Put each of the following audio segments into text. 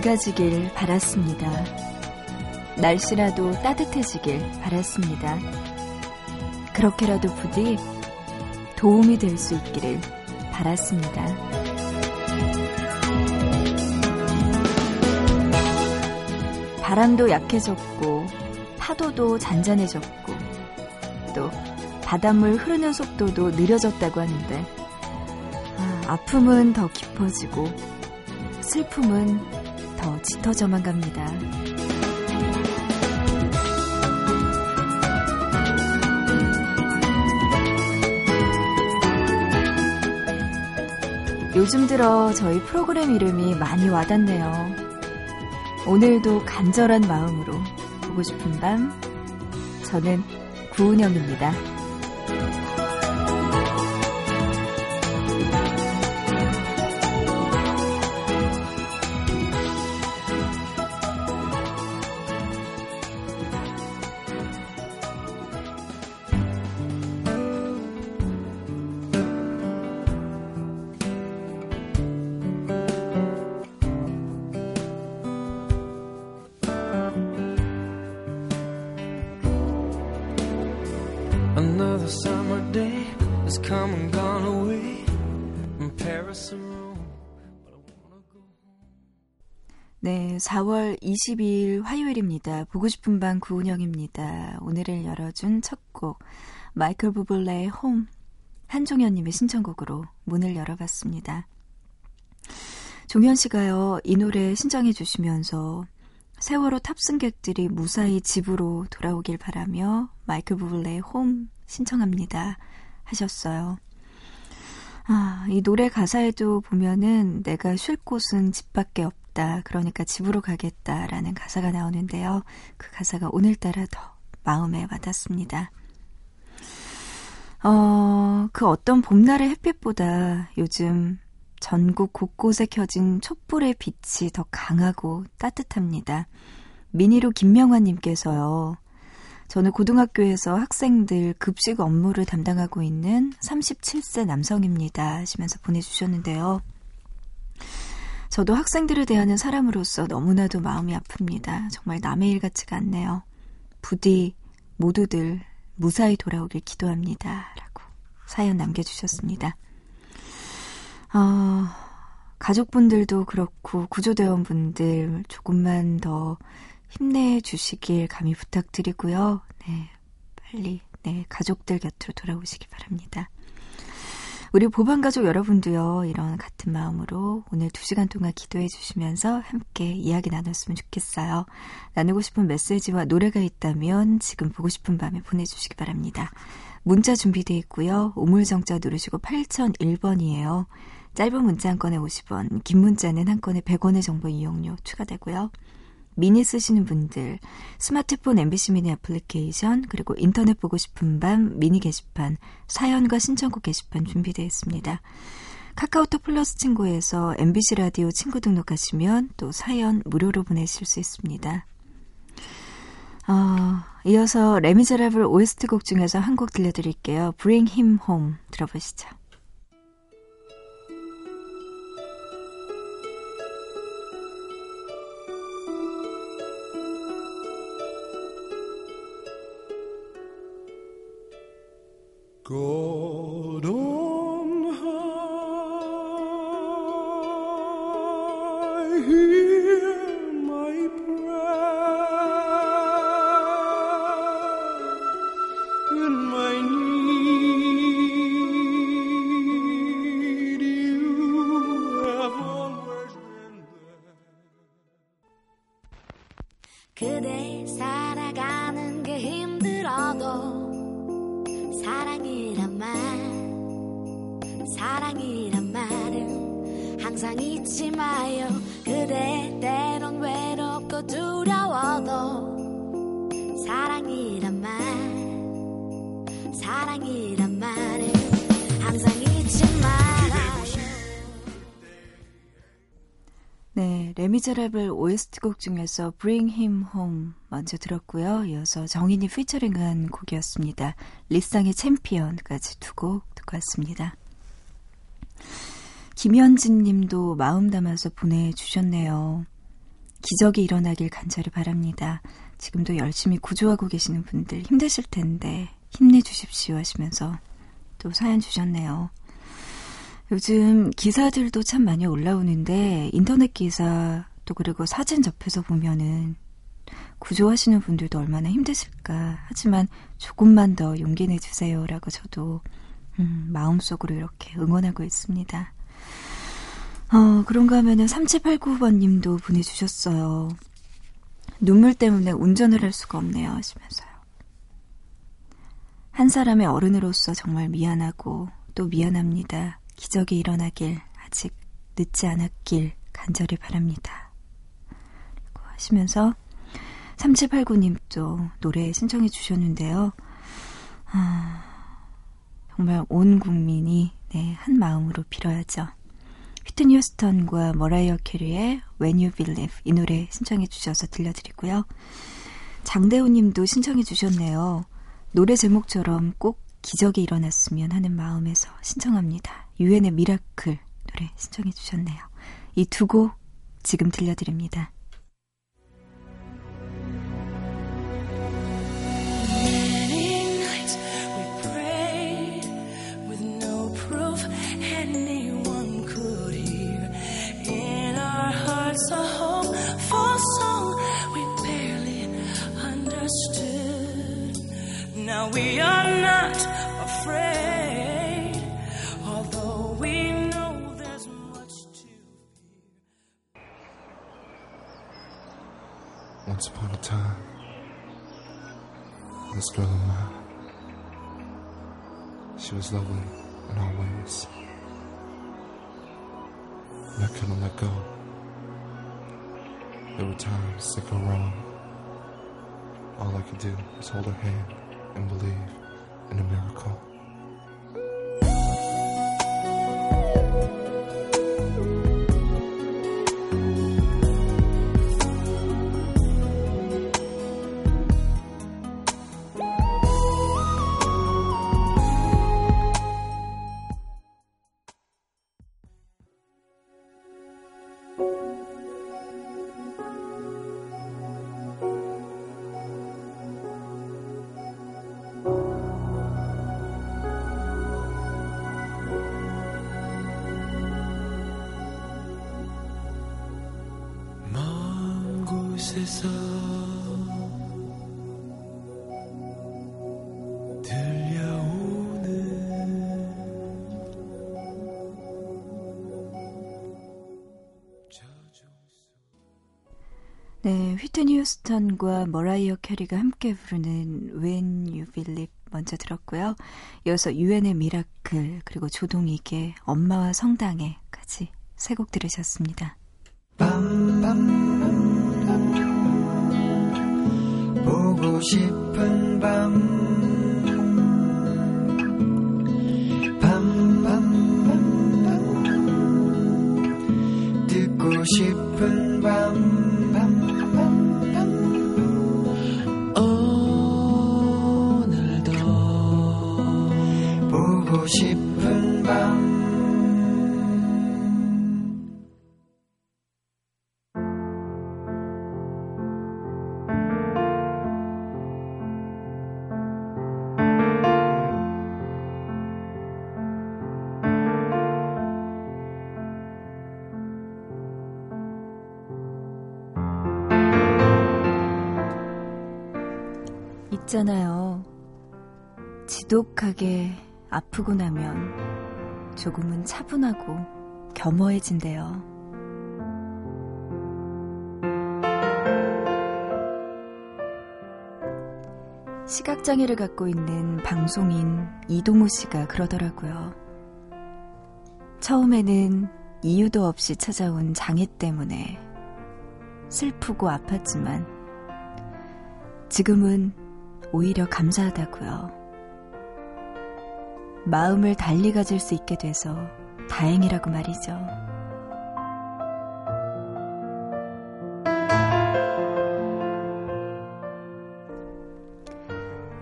맑아지길 바랐습니다. 날씨라도 따뜻해지길 바랐습니다. 그렇게라도 부디 도움이 될 수 있기를 바랐습니다. 바람도 약해졌고 파도도 잔잔해졌고 또 바닷물 흐르는 속도도 느려졌다고 하는데 아, 아픔은 더 깊어지고 슬픔은 더 짙어져만 갑니다. 요즘 들어 저희 프로그램 이름이 많이 와닿네요. 오늘도 간절한 마음으로 보고 싶은 밤, 저는 구은영입니다. 4월 22일 화요일입니다. 보고 싶은 밤 구은영입니다. 오늘을 열어준 첫 곡, 마이클 부블레의 홈, 한종현님의 신청곡으로 문을 열어봤습니다. 종현 씨가요, 이 노래 신청해 주시면서 세월호 탑승객들이 무사히 집으로 돌아오길 바라며 마이클 부블레의 홈 신청합니다. 하셨어요. 아, 이 노래 가사에도 보면은 내가 쉴 곳은 집 밖에 없다. 그러니까 집으로 가겠다라는 가사가 나오는데요. 그 가사가 오늘따라 더 마음에 와닿습니다. 어, 그 어떤 봄날의 햇빛보다 요즘 전국 곳곳에 켜진 촛불의 빛이 더 강하고 따뜻합니다. 미니로 김명환님께서요. 저는 고등학교에서 학생들 급식 업무를 담당하고 있는 37세 남성입니다. 하시면서 보내주셨는데요. 저도 학생들을 대하는 사람으로서 너무나도 마음이 아픕니다. 정말 남의 일 같지가 않네요. 부디 모두들 무사히 돌아오길 기도합니다. 라고 사연 남겨주셨습니다. 어, 가족분들도 그렇고 구조대원분들 조금만 더 힘내주시길 감히 부탁드리고요. 네, 빨리 네 가족들 곁으로 돌아오시기 바랍니다. 우리 보반가족 여러분도요, 이런 같은 마음으로 오늘 두 시간 동안 기도해 주시면서 함께 이야기 나눴으면 좋겠어요. 나누고 싶은 메시지와 노래가 있다면 지금 보고 싶은 밤에 보내주시기 바랍니다. 문자 준비되어 있고요. 우물정자 누르시고 8001번이에요. 짧은 문자 한 건에 50원, 긴 문자는 한 건에 100원의 정보 이용료 추가되고요. 미니 쓰시는 분들, 스마트폰 MBC 미니 애플리케이션, 그리고 인터넷 보고 싶은 밤 미니 게시판, 사연과 신청곡 게시판 준비되어 있습니다. 카카오톡 플러스 친구에서 MBC 라디오 친구 등록하시면 또 사연 무료로 보내실 수 있습니다. 어, 이어서 레미제라블 OST 곡 중에서 한 곡 들려드릴게요. Bring Him Home 들어보시죠. God on high, hear my prayer in my need. You have always been there. 그대 살아가는 게 힘들어도 사랑이란 말 사랑이란 말은 항상 잊지 마요. 그대 때론 외롭고 두려워도 사랑이란 말 사랑이란 레미제라블 OST 곡 중에서 Bring Him Home 먼저 들었고요. 이어서 정인이 피처링한 곡이었습니다. 리쌍의 챔피언까지 두 곡 듣고 왔습니다. 김현진 님도 마음 담아서 보내주셨네요. 기적이 일어나길 간절히 바랍니다. 지금도 열심히 구조하고 계시는 분들 힘드실 텐데 힘내주십시오 하시면서 또 사연 주셨네요. 요즘 기사들도 참 많이 올라오는데 인터넷 기사 또 그리고 사진 접해서 보면은 구조하시는 분들도 얼마나 힘드실까. 하지만 조금만 더 용기 내주세요라고 저도 음, 마음속으로 이렇게 응원하고 있습니다. 어, 그런가 하면은 3789번 님도 보내주셨어요. 눈물 때문에 운전을 할 수가 없네요 하시면서요. 한 사람의 어른으로서 정말 미안하고 또 미안합니다. 기적이 일어나길 아직 늦지 않았길 간절히 바랍니다. 그리고 하시면서 3789님도 노래 신청해 주셨는데요. 아, 정말 온 국민이 네, 한 마음으로 빌어야죠. 휘트니 휴스턴과 머라이어 캐리의 When You Believe 이 노래 신청해 주셔서 들려드리고요. 장대호 님도 신청해 주셨네요. 노래 제목처럼 꼭 기적이 일어났으면 하는 마음에서 신청합니다. 유엔의 Miracle 노래 신청해 주셨네요. 이 두 곡 지금 들려드립니다. Once upon a time, this girl of mine, she was lovely in all ways. And I couldn't let go. There were times that go wrong. All I could do was hold her hand and believe in a miracle. 네, 휘트니 휴스턴과 머라이어 캐리가 함께 부르는 When You Believe 먼저 들었고요. 이어서 유엔의 Miracle 그리고 조동익의 엄마와 성당에까지 세 곡 들으셨습니다. 보고 싶은 밤 밤밤밤 듣고 싶은 밤 밤밤밤 보고 싶은 밤 있잖아요. 지독하게 아프고 나면 조금은 차분하고 겸허해진대요. 시각장애를 갖고 있는 방송인 이동우 씨가 그러더라고요. 처음에는 이유도 없이 찾아온 장애 때문에 슬프고 아팠지만 지금은 오히려 감사하다고요. 마음을 달리 가질 수 있게 돼서 다행이라고 말이죠.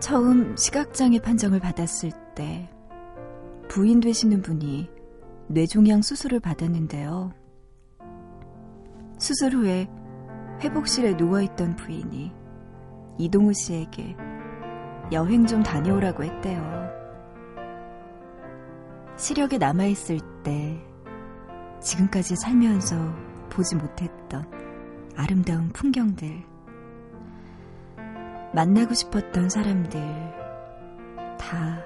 처음 시각장애 판정을 받았을 때 부인 되시는 분이 뇌종양 수술을 받았는데요. 수술 후에 회복실에 누워있던 부인이 이동우 씨에게 여행 좀 다녀오라고 했대요. 시력이 남아있을 때 지금까지 살면서 보지 못했던 아름다운 풍경들, 만나고 싶었던 사람들 다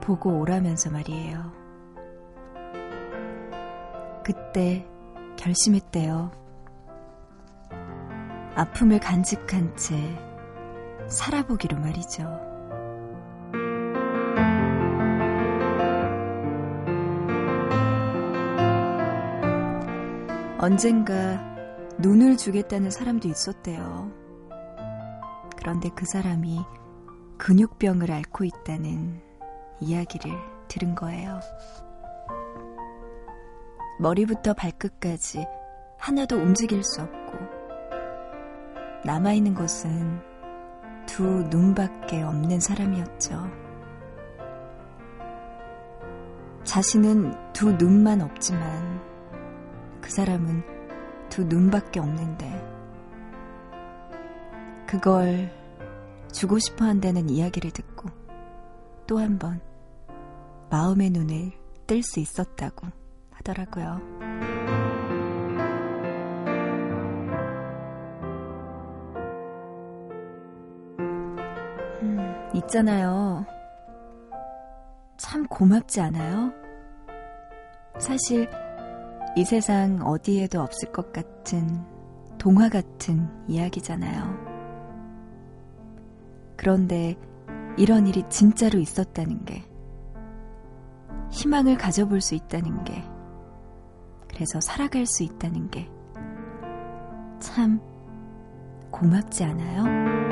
보고 오라면서 말이에요. 그때 결심했대요. 아픔을 간직한 채 살아보기로 말이죠. 언젠가 눈을 주겠다는 사람도 있었대요. 그런데 그 사람이 근육병을 앓고 있다는 이야기를 들은 거예요. 머리부터 발끝까지 하나도 움직일 수 없고, 남아있는 것은 두 눈밖에 없는 사람이었죠. 자신은 두 눈만 없지만, 그 사람은 두 눈밖에 없는데, 그걸 주고 싶어 한다는 이야기를 듣고, 또 한 번 마음의 눈을 뜰 수 있었다고 하더라고요. 음, 있잖아요. 참 고맙지 않아요? 사실 이 세상 어디에도 없을 것 같은 동화 같은 이야기잖아요. 그런데 이런 일이 진짜로 있었다는 게, 희망을 가져볼 수 있다는 게, 그래서 살아갈 수 있다는 게, 참 고맙지 않아요?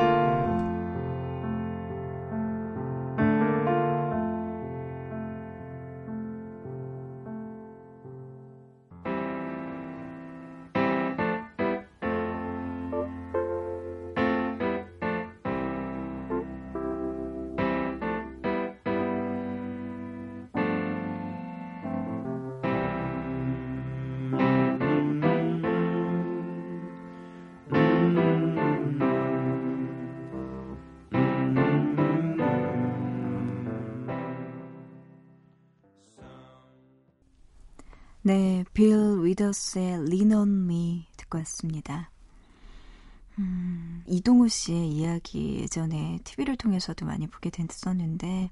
위더스의 Lean on Me 듣고 왔습니다. 음, 이동우 씨의 이야기 예전에 TV를 통해서도 많이 보게 됐었는데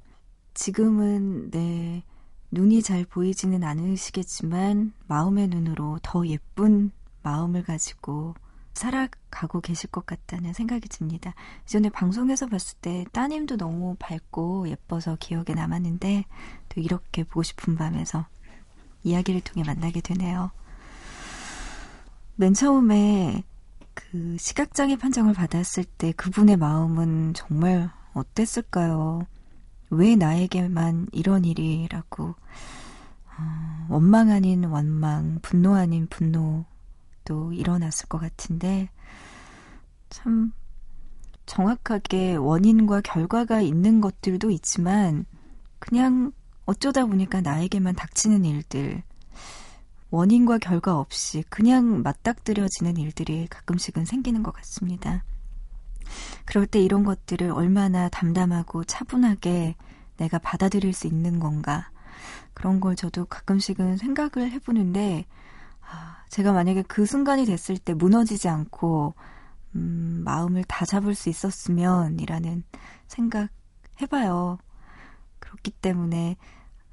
지금은 네, 눈이 잘 보이지는 않으시겠지만 마음의 눈으로 더 예쁜 마음을 가지고 살아가고 계실 것 같다는 생각이 듭니다. 예전에 방송에서 봤을 때 따님도 너무 밝고 예뻐서 기억에 남았는데 또 이렇게 보고 싶은 밤에서 이야기를 통해 만나게 되네요. 맨 처음에 그 시각장애 판정을 받았을 때 그분의 마음은 정말 어땠을까요? 왜 나에게만 이런 일이라고 어, 원망 아닌 원망, 분노 아닌 분노도 일어났을 것 같은데 참 정확하게 원인과 결과가 있는 것들도 있지만 그냥 어쩌다 보니까 나에게만 닥치는 일들, 원인과 결과 없이 그냥 맞닥뜨려지는 일들이 가끔씩은 생기는 것 같습니다. 그럴 때 이런 것들을 얼마나 담담하고 차분하게 내가 받아들일 수 있는 건가. 그런 걸 저도 가끔씩은 생각을 해보는데, 아, 제가 만약에 그 순간이 됐을 때 무너지지 않고, 음, 마음을 다 잡을 수 있었으면, 이라는 생각 해봐요. 그렇기 때문에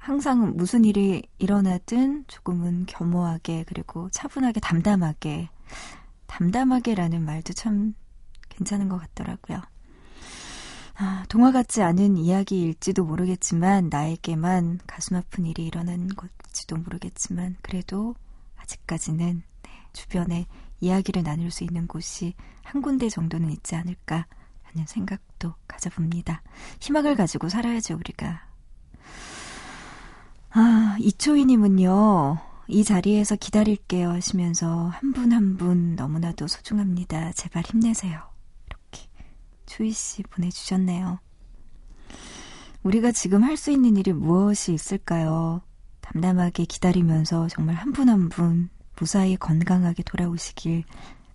항상 무슨 일이 일어나든 조금은 겸허하게 그리고 차분하게 담담하게 담담하게라는 말도 참 괜찮은 것 같더라고요. 아, 동화 같지 않은 이야기일지도 모르겠지만 나에게만 가슴 아픈 일이 일어난 것일지도 모르겠지만 그래도 아직까지는 네, 주변에 이야기를 나눌 수 있는 곳이 한 군데 정도는 있지 않을까 하는 생각도 가져봅니다. 희망을 가지고 살아야죠 우리가 아, 이초희님은요, 이 자리에서 기다릴게요 하시면서 한분 한 분 너무나도 소중합니다. 제발 힘내세요. 이렇게 초희씨 보내주셨네요. 우리가 지금 할 수 있는 일이 무엇이 있을까요? 담담하게 기다리면서 정말 한 분 한 분 무사히 건강하게 돌아오시길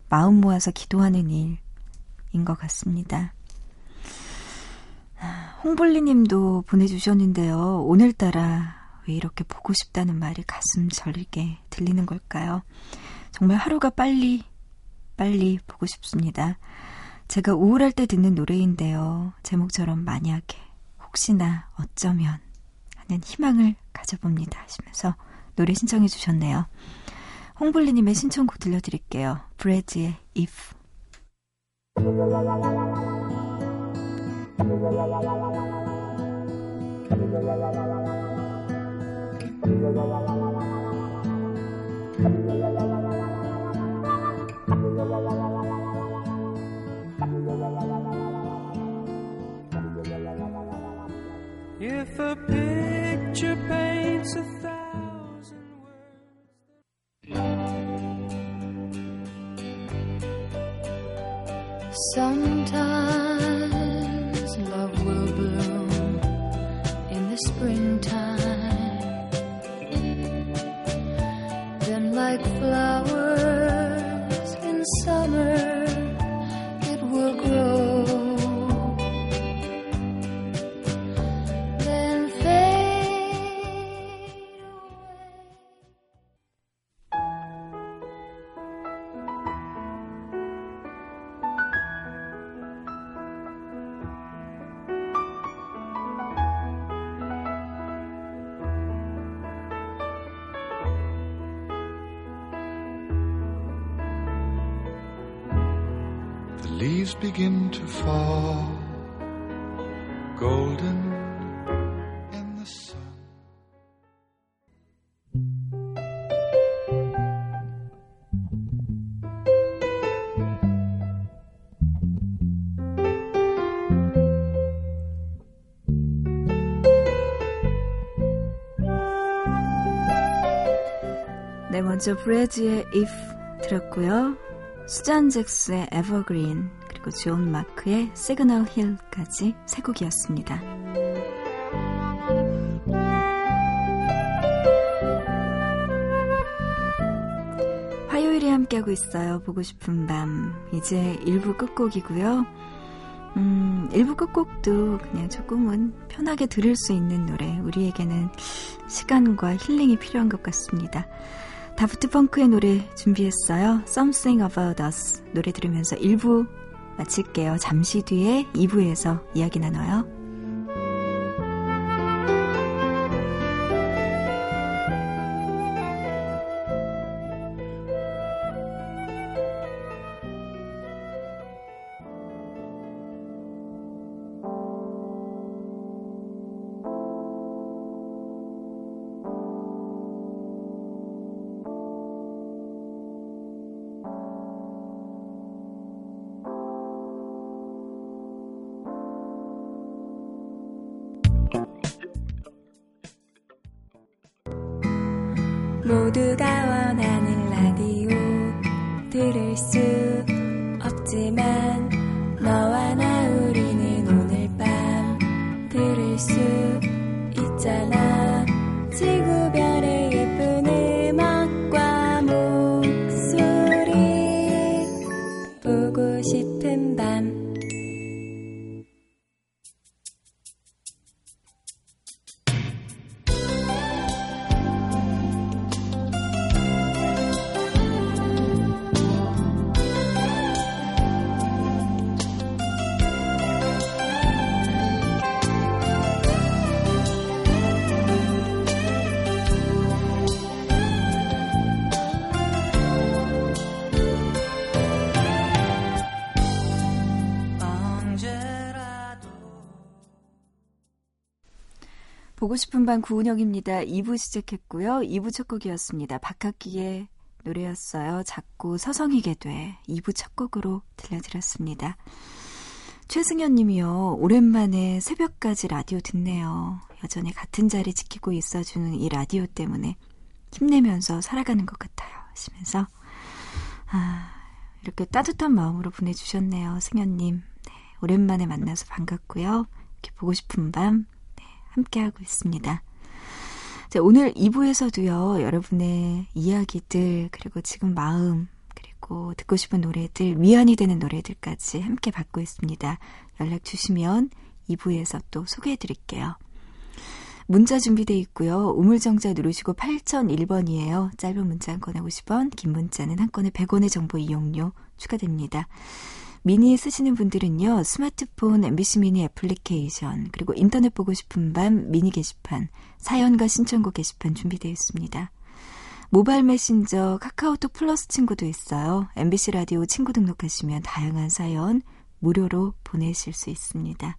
마음 모아서 기도하는 일인 것 같습니다. 홍블리 님도 보내주셨는데요. 오늘따라 왜 이렇게 보고 싶다는 말이 가슴 저리게 들리는 걸까요? 정말 하루가 빨리, 빨리 보고 싶습니다. 제가 우울할 때 듣는 노래인데요. 제목처럼 만약에, 혹시나, 어쩌면 하는 희망을 가져봅니다. 하시면서 노래 신청해 주셨네요. 홍블리님의 신청곡 들려드릴게요. 브래즈의 If. If a picture paints a thousand words. Sometimes leaves begin to fall, golden in the sun. 네, 먼저 브래즈의 If 들었고요. 수잔 잭스의 Evergreen, 그리고 존 마크의 Signal Hill까지 세 곡이었습니다. 화요일에 함께하고 있어요. 보고 싶은 밤. 이제 1부 끝곡이고요. 음, 1부 끝곡도 그냥 조금은 편하게 들을 수 있는 노래. 우리에게는 시간과 힐링이 필요한 것 같습니다. 다프트 펑크의 노래 준비했어요. Something About Us. 노래 들으면서 1부 마칠게요. 잠시 뒤에 2부에서 이야기 나눠요. 보 보고 싶은 밤 구은영입니다. 2부 시작했고요. 2부 첫 곡이었습니다. 박학기의 노래였어요. 자꾸 서성이게 돼. 2부 첫 곡으로 들려드렸습니다. 최승현 님이요. 오랜만에 새벽까지 라디오 듣네요. 여전히 같은 자리 지키고 있어주는 이 라디오 때문에 힘내면서 살아가는 것 같아요. 하시면서, 아, 이렇게 따뜻한 마음으로 보내주셨네요. 승현 님. 네, 오랜만에 만나서 반갑고요. 이렇게 보고 싶은 밤, 네, 함께하고 있습니다. 자, 오늘 2부에서도요, 여러분의 이야기들, 그리고 지금 마음, 그리고 듣고 싶은 노래들, 위안이 되는 노래들까지 함께 받고 있습니다. 연락 주시면 2부에서 또 소개해 드릴게요. 문자 준비돼 있고요. 우물정자 누르시고 8001번이에요. 짧은 문자 한 건에 50원, 긴 문자는 한 건에 100원의 정보 이용료 추가됩니다. 미니 쓰시는 분들은요, 스마트폰 MBC 미니 애플리케이션, 그리고 인터넷 보고 싶은 밤 미니 게시판, 사연과 신청곡 게시판 준비되어 있습니다. 모바일 메신저 카카오톡 플러스 친구도 있어요. MBC 라디오 친구 등록하시면 다양한 사연 무료로 보내실 수 있습니다.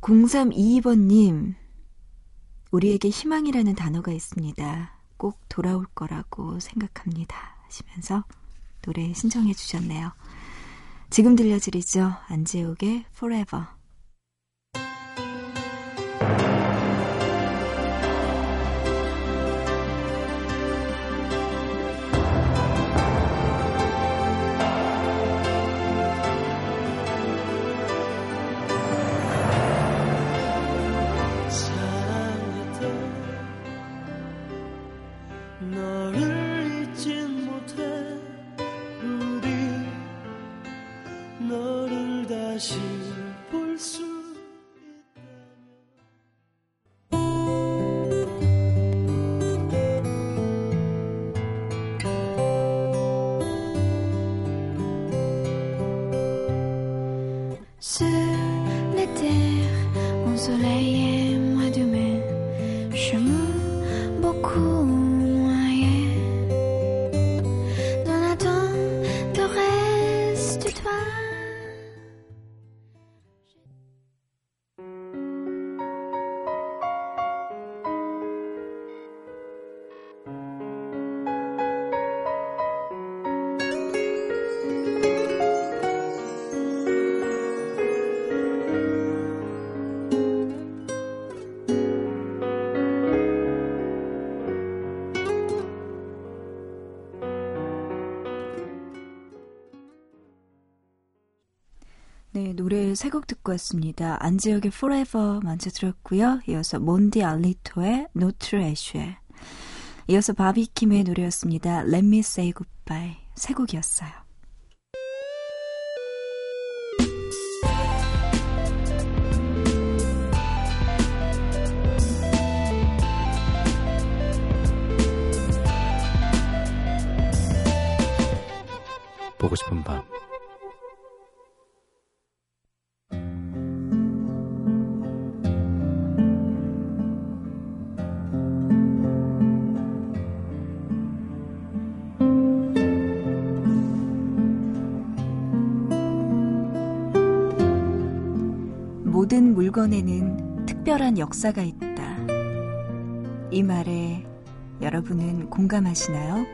0322번님, 우리에게 희망이라는 단어가 있습니다. 꼭 돌아올 거라고 생각합니다. 하시면서 노래 신청해 주셨네요. 지금 들려드리죠. 안재욱의 Forever. 노래 세 곡 듣고 왔습니다. 안지혁의 Forever 먼저 들었고요. 이어서 몬디 알리토의 노트르 애쉬에 이어서 바비킴의 노래였습니다. Let Me Say Goodbye 세 곡이었어요. 보고 싶은 밤 모든 물건에는 특별한 역사가 있다. 이 말에 여러분은 공감하시나요?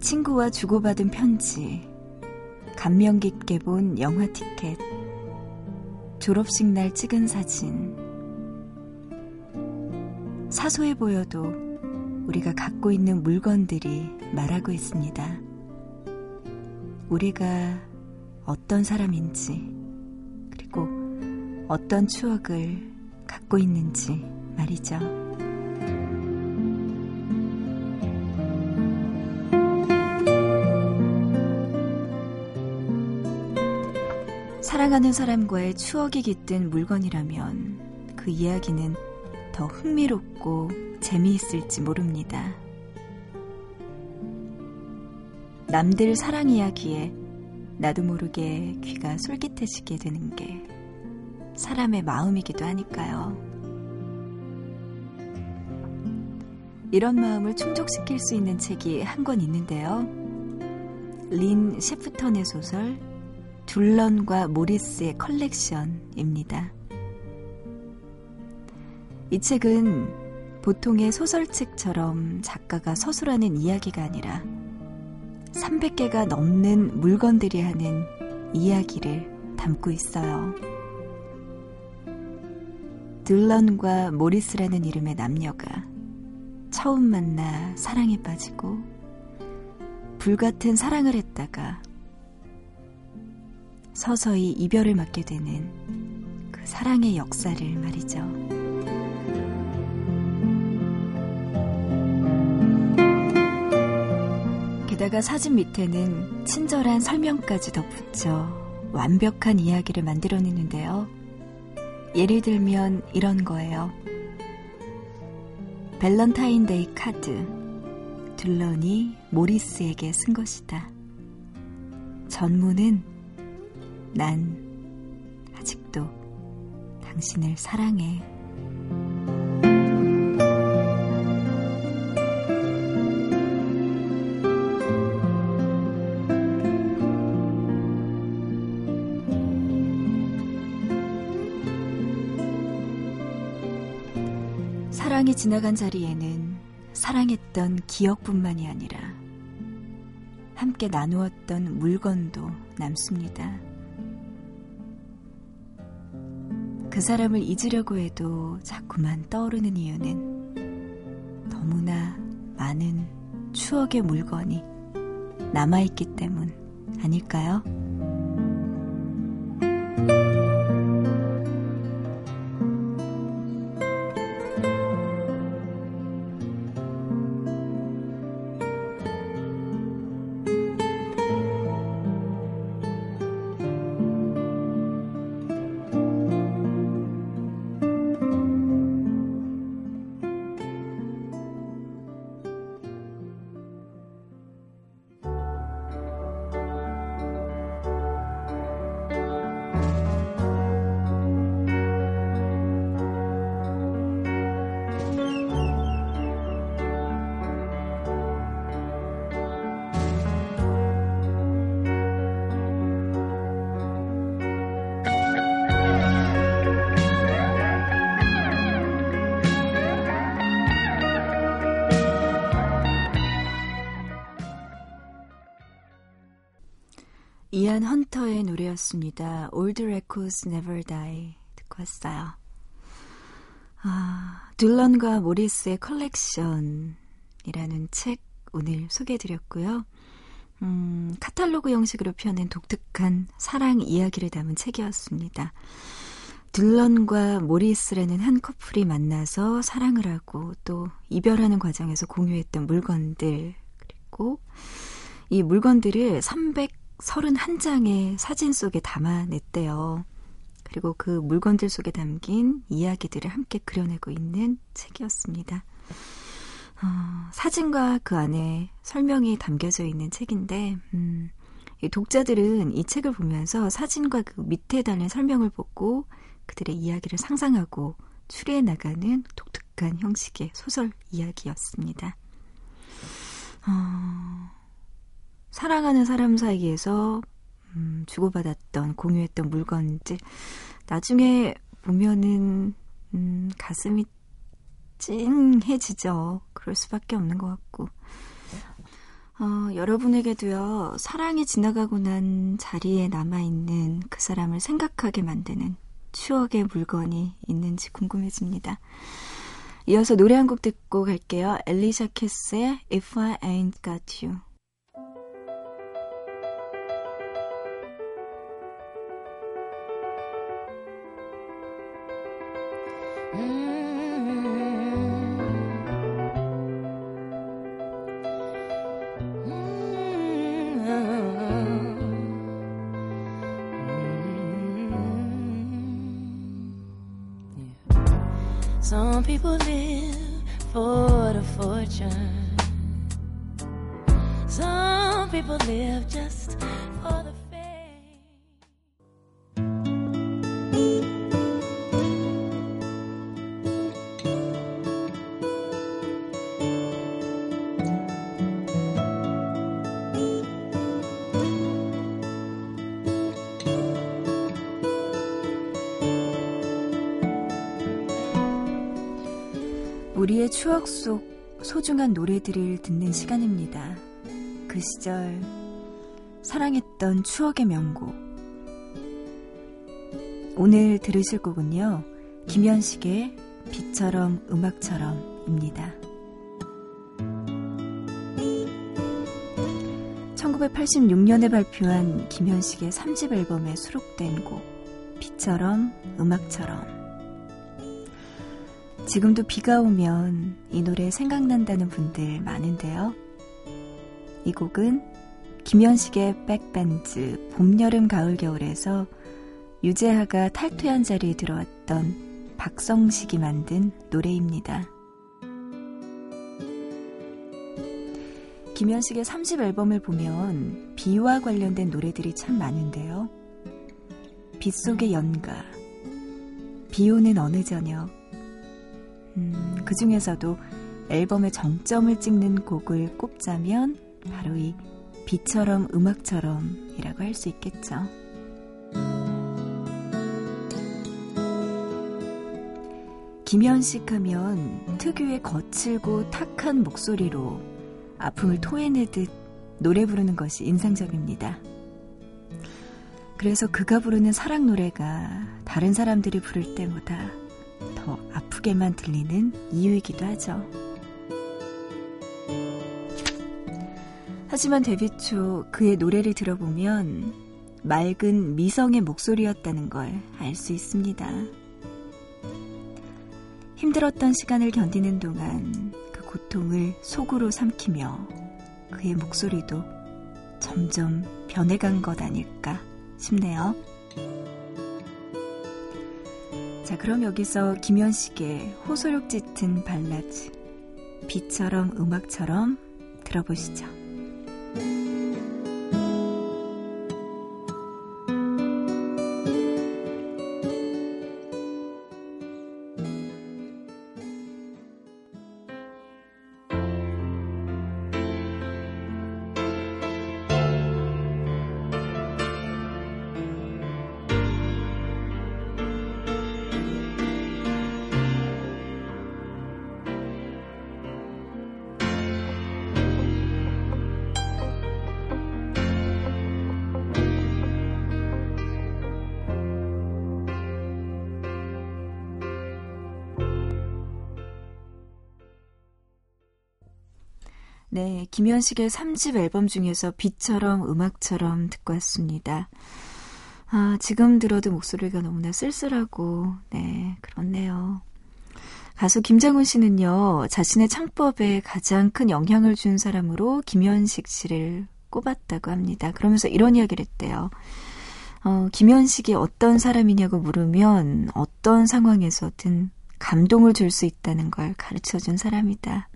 친구와 주고받은 편지, 감명 깊게 본 영화 티켓, 졸업식 날 찍은 사진. 사소해 보여도 우리가 갖고 있는 물건들이 말하고 있습니다. 우리가 어떤 사람인지, 그리고 어떤 추억을 갖고 있는지 말이죠. 사랑하는 사람과의 추억이 깃든 물건이라면 그 이야기는 더 흥미롭고 재미있을지 모릅니다. 남들 사랑 이야기에 나도 모르게 귀가 솔깃해지게 되는 게 사람의 마음이기도 하니까요. 이런 마음을 충족시킬 수 있는 책이 한 권 있는데요. 린 셰프턴의 소설 둘런과 모리스의 컬렉션입니다. 이 책은 보통의 소설책처럼 작가가 서술하는 이야기가 아니라 300개가 넘는 물건들이 하는 이야기를 담고 있어요. 들런과 모리스라는 이름의 남녀가 처음 만나 사랑에 빠지고 불같은 사랑을 했다가 서서히 이별을 맞게 되는 그 사랑의 역사를 말이죠. 게다가 사진 밑에는 친절한 설명까지 덧붙여 완벽한 이야기를 만들어내는데요. 예를 들면 이런 거예요. 밸런타인데이 카드. 둘런이 모리스에게 쓴 것이다. 전문은 난 아직도 당신을 사랑해. 지나간 자리에는 사랑했던 기억뿐만이 아니라 함께 나누었던 물건도 남습니다. 그 사람을 잊으려고 해도 자꾸만 떠오르는 이유는 너무나 많은 추억의 물건이 남아있기 때문 아닐까요? 노래였습니다. Old Records Never Die 듣고 왔어요. 아, 딜런과 모리스의 컬렉션이라는 책 오늘 소개해드렸고요. 음, 카탈로그 형식으로 펴낸 독특한 사랑 이야기를 담은 책이었습니다. 딜런과 모리스라는 한 커플이 만나서 사랑을 하고 또 이별하는 과정에서 공유했던 물건들 그리고 이 물건들을 331장의 사진 속에 담아냈대요. 그리고 그 물건들 속에 담긴 이야기들을 함께 그려내고 있는 책이었습니다. 어, 사진과 그 안에 설명이 담겨져 있는 책인데, 음, 이 독자들은 이 책을 보면서 사진과 그 밑에 달린 설명을 보고 그들의 이야기를 상상하고 추리해 나가는 독특한 형식의 소설 이야기였습니다. 어, 사랑하는 사람 사이에서 음, 주고받았던 공유했던 물건들 나중에 보면은 음, 가슴이 찡해지죠. 그럴 수밖에 없는 것 같고 어, 여러분에게도요 사랑이 지나가고 난 자리에 남아 있는 그 사람을 생각하게 만드는 추억의 물건이 있는지 궁금해집니다. 이어서 노래 한 곡 듣고 갈게요. 엘리샤 캐스의 If I Ain't Got You 추억 속 소중한 노래들을 듣는 시간입니다. 그 시절 사랑했던 추억의 명곡. 오늘 들으실 곡은요. 김현식의 비처럼 음악처럼입니다. 1986년에 발표한 김현식의 3집 앨범에 수록된 곡 비처럼 음악처럼 지금도 비가 오면 이 노래 생각난다는 분들 많은데요. 이 곡은 김현식의 백밴드 봄, 여름, 가을, 겨울에서 유재하가 탈퇴한 자리에 들어왔던 박성식이 만든 노래입니다. 김현식의 30 앨범을 보면 비와 관련된 노래들이 참 많은데요. 빗속의 연가, 비 오는 어느 저녁, 음, 그 중에서도 앨범의 정점을 찍는 곡을 꼽자면 바로 이 비처럼 음악처럼이라고 할 수 있겠죠. 김현식 하면 특유의 거칠고 탁한 목소리로 아픔을 토해내듯 노래 부르는 것이 인상적입니다. 그래서 그가 부르는 사랑 노래가 다른 사람들이 부를 때보다 더 아프게만 들리는 이유이기도 하죠. 하지만 데뷔 초 그의 노래를 들어보면 맑은 미성의 목소리였다는 걸 알 수 있습니다. 힘들었던 시간을 견디는 동안 그 고통을 속으로 삼키며 그의 목소리도 점점 변해간 것 아닐까 싶네요. 자, 그럼 여기서 김현식의 호소력 짙은 발라드, 비처럼 음악처럼 들어보시죠. 네, 김현식의 3집 앨범 중에서 비처럼 음악처럼 듣고 왔습니다. 아, 지금 들어도 목소리가 너무나 쓸쓸하고, 네, 그렇네요. 가수 김장훈 씨는요, 자신의 창법에 가장 큰 영향을 준 사람으로 김현식 씨를 꼽았다고 합니다. 그러면서 이런 이야기를 했대요. 어, 김현식이 어떤 사람이냐고 물으면 어떤 상황에서든 감동을 줄 수 있다는 걸 가르쳐 준 사람이다.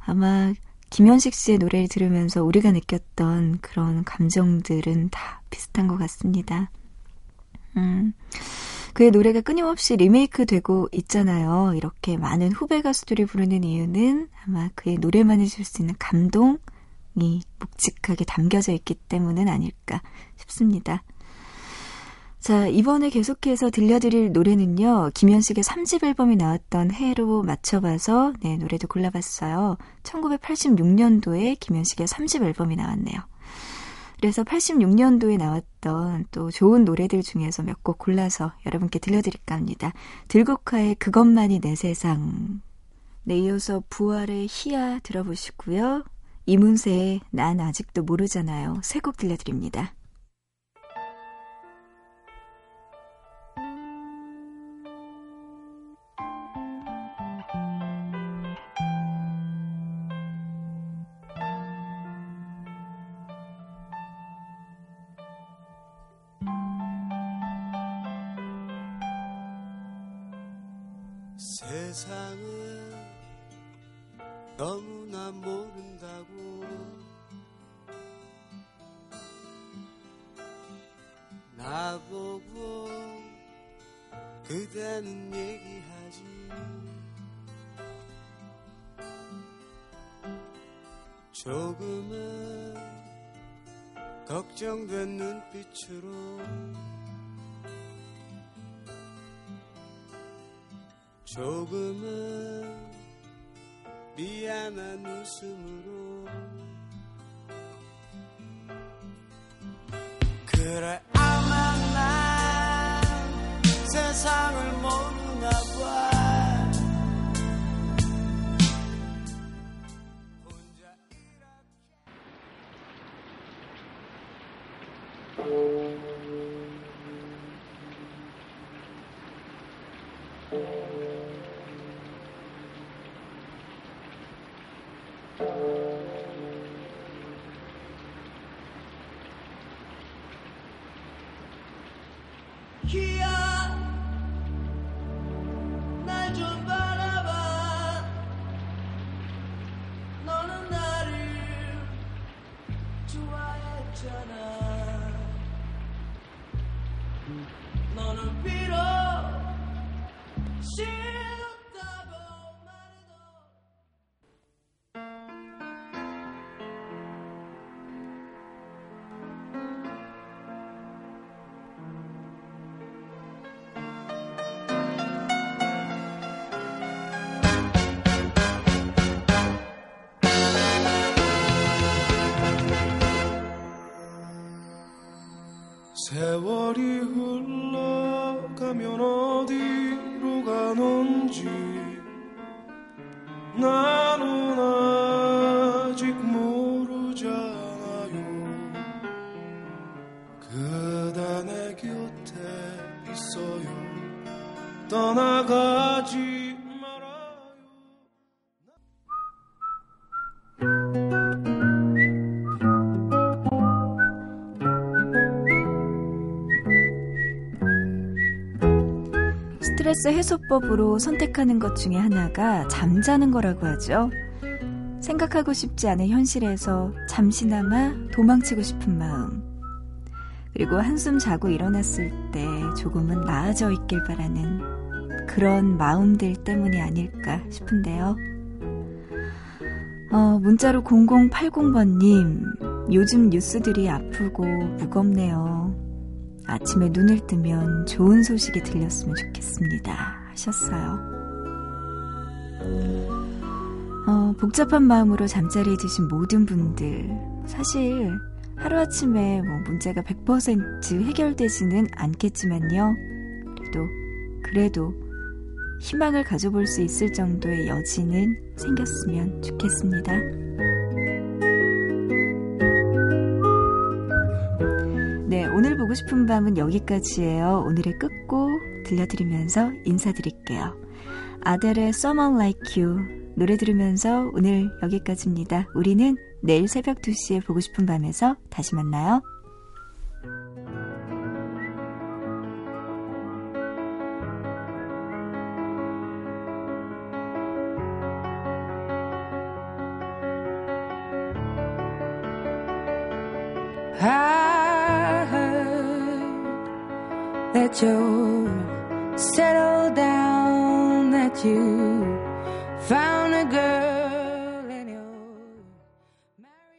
아마 김현식 씨의 노래를 들으면서 우리가 느꼈던 그런 감정들은 다 비슷한 것 같습니다. 음, 그의 노래가 끊임없이 리메이크 되고 있잖아요. 이렇게 많은 후배 가수들이 부르는 이유는 아마 그의 노래만이 줄 수 있는 감동이 묵직하게 담겨져 있기 때문은 아닐까 싶습니다. 자, 이번에 계속해서 들려드릴 노래는요, 김현식의 3집 앨범이 나왔던 해로 맞춰봐서, 네, 노래도 골라봤어요. 1986년도에 김현식의 3집 앨범이 나왔네요. 그래서 86년도에 나왔던 또 좋은 노래들 중에서 몇 곡 골라서 여러분께 들려드릴까 합니다. 들국화의 그것만이 내 세상. 네, 이어서 부활의 희야 들어보시고요. 이문세의 난 아직도 모르잖아요. 세 곡 들려드립니다. 조금은 미안한 웃음으로. 그래 스트레스 해소법으로 선택하는 것 중에 하나가 잠자는 거라고 하죠. 생각하고 싶지 않은 현실에서 잠시나마 도망치고 싶은 마음. 그리고 한숨 자고 일어났을 때 조금은 나아져 있길 바라는 그런 마음들 때문이 아닐까 싶은데요. 어, 문자로 0080번님, 요즘 뉴스들이 아프고 무겁네요. 아침에 눈을 뜨면 좋은 소식이 들렸으면 좋겠습니다. 하셨어요. 어, 복잡한 마음으로 잠자리에 드신 모든 분들, 사실 하루아침에 뭐 문제가 100% 해결되지는 않겠지만요. 그래도, 그래도 희망을 가져볼 수 있을 정도의 여지는 생겼으면 좋겠습니다. 싶은 밤은 여기까지예요. 오늘의 끝곡 들려드리면서 인사드릴게요. 아델의 Someone Like You 노래 들으면서 오늘 여기까지입니다. 우리는 내일 새벽 2시에 보고 싶은 밤에서 다시 만나요. That you're settled down, that you found a girl